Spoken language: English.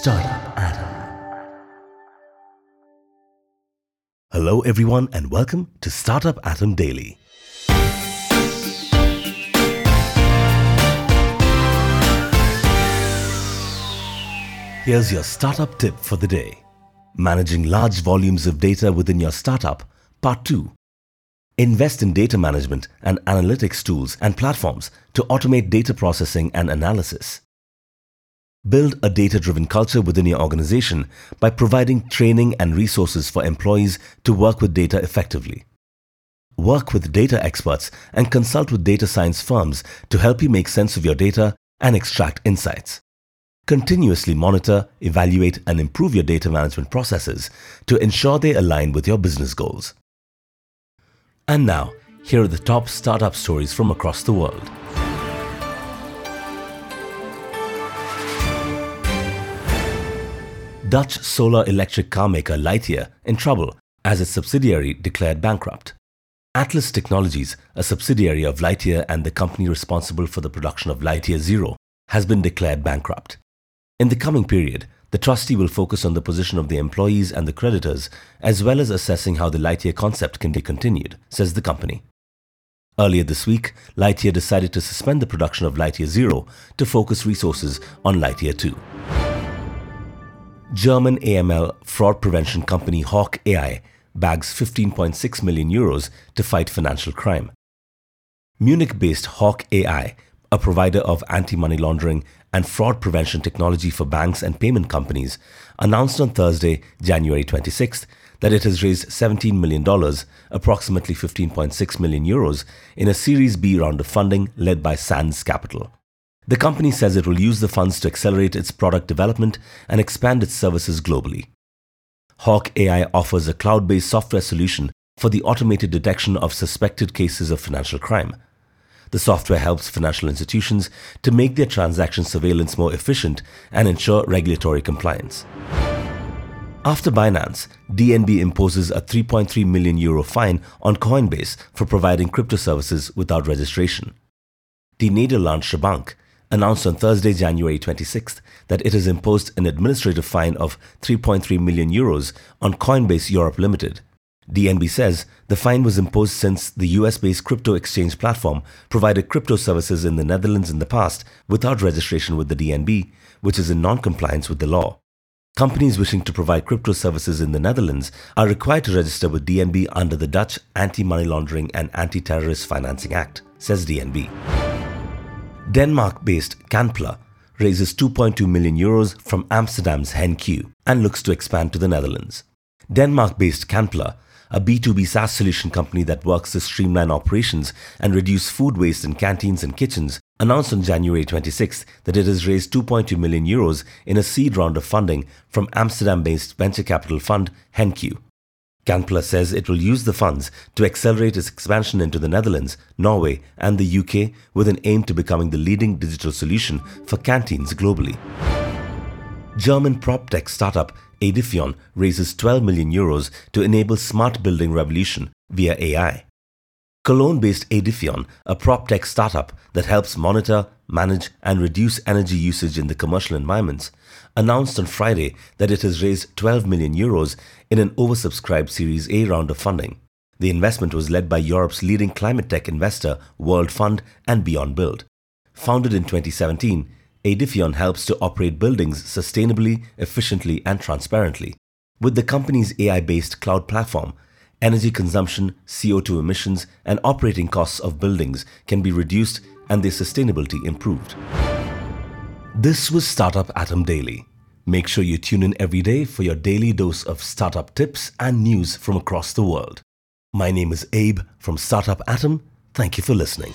Startup Atom. Hello, everyone, and welcome to Startup Atom Daily. Here's your startup tip for the day Managing large volumes of data within your startup, Part 2. Invest in data management and analytics tools and platforms to automate data processing and analysis. Build a data driven culture within your organization by providing training and resources for employees to work with data effectively. Work with data experts and consult with data science firms to help you make sense of your data and extract insights. Continuously monitor, evaluate, and improve your data management processes to ensure they align with your business goals. And now, here are the top startup stories from across the world. Dutch solar electric car maker Lightyear in trouble as its subsidiary declared bankrupt. Atlas Technologies, a subsidiary of Lightyear and the company responsible for the production of Lightyear Zero, has been declared bankrupt. In the coming period, the trustee will focus on the position of the employees and the creditors, as well as assessing how the Lightyear concept can be continued, says the company. Earlier this week, Lightyear decided to suspend the production of Lightyear Zero to focus resources on Lightyear 2. German AML fraud prevention company Hawk AI bags 15.6 million euros to fight financial crime. Munich based Hawk AI, a provider of anti money laundering and fraud prevention technology for banks and payment companies, announced on Thursday, January 26th, that it has raised $17 million, approximately 15.6 million euros, in a Series B round of funding led by Sands Capital. The company says it will use the funds to accelerate its product development and expand its services globally. Hawk AI offers a cloud based software solution for the automated detection of suspected cases of financial crime. The software helps financial institutions to make their transaction surveillance more efficient and ensure regulatory compliance. After Binance, DNB imposes a 3.3 million euro fine on Coinbase for providing crypto services without registration. Die Nederlandsche Bank announced on Thursday, January 26th, that it has imposed an administrative fine of 3.3 million euros on Coinbase Europe Limited. DNB says the fine was imposed since the US based crypto exchange platform provided crypto services in the Netherlands in the past without registration with the DNB, which is in non compliance with the law. Companies wishing to provide crypto services in the Netherlands are required to register with DNB under the Dutch Anti Money Laundering and Anti Terrorist Financing Act, says DNB. Denmark based Kanpla raises 2.2 million euros from Amsterdam's HenQ and looks to expand to the Netherlands. Denmark based Kanpla, a B2B SaaS solution company that works to streamline operations and reduce food waste in canteens and kitchens, announced on January 26 that it has raised 2.2 million euros in a seed round of funding from Amsterdam based venture capital fund HenQ. Kanpla says it will use the funds to accelerate its expansion into the Netherlands, Norway, and the UK with an aim to becoming the leading digital solution for canteens globally. German prop tech startup aedifion raises 12 million euros to enable smart building revolution via AI. Cologne based aedifion, a prop tech startup that helps monitor, manage, and reduce energy usage in the commercial environments, announced on Friday that it has raised 12 million euros in an oversubscribed Series A round of funding. The investment was led by Europe's leading climate tech investor, World Fund and Beyond Build. Founded in 2017, aedifion helps to operate buildings sustainably, efficiently, and transparently. With the company's AI based cloud platform, energy consumption, CO2 emissions, and operating costs of buildings can be reduced and their sustainability improved. This was Startup Atom Daily. Make sure you tune in every day for your daily dose of startup tips and news from across the world. My name is Abe from Startup Atom. Thank you for listening.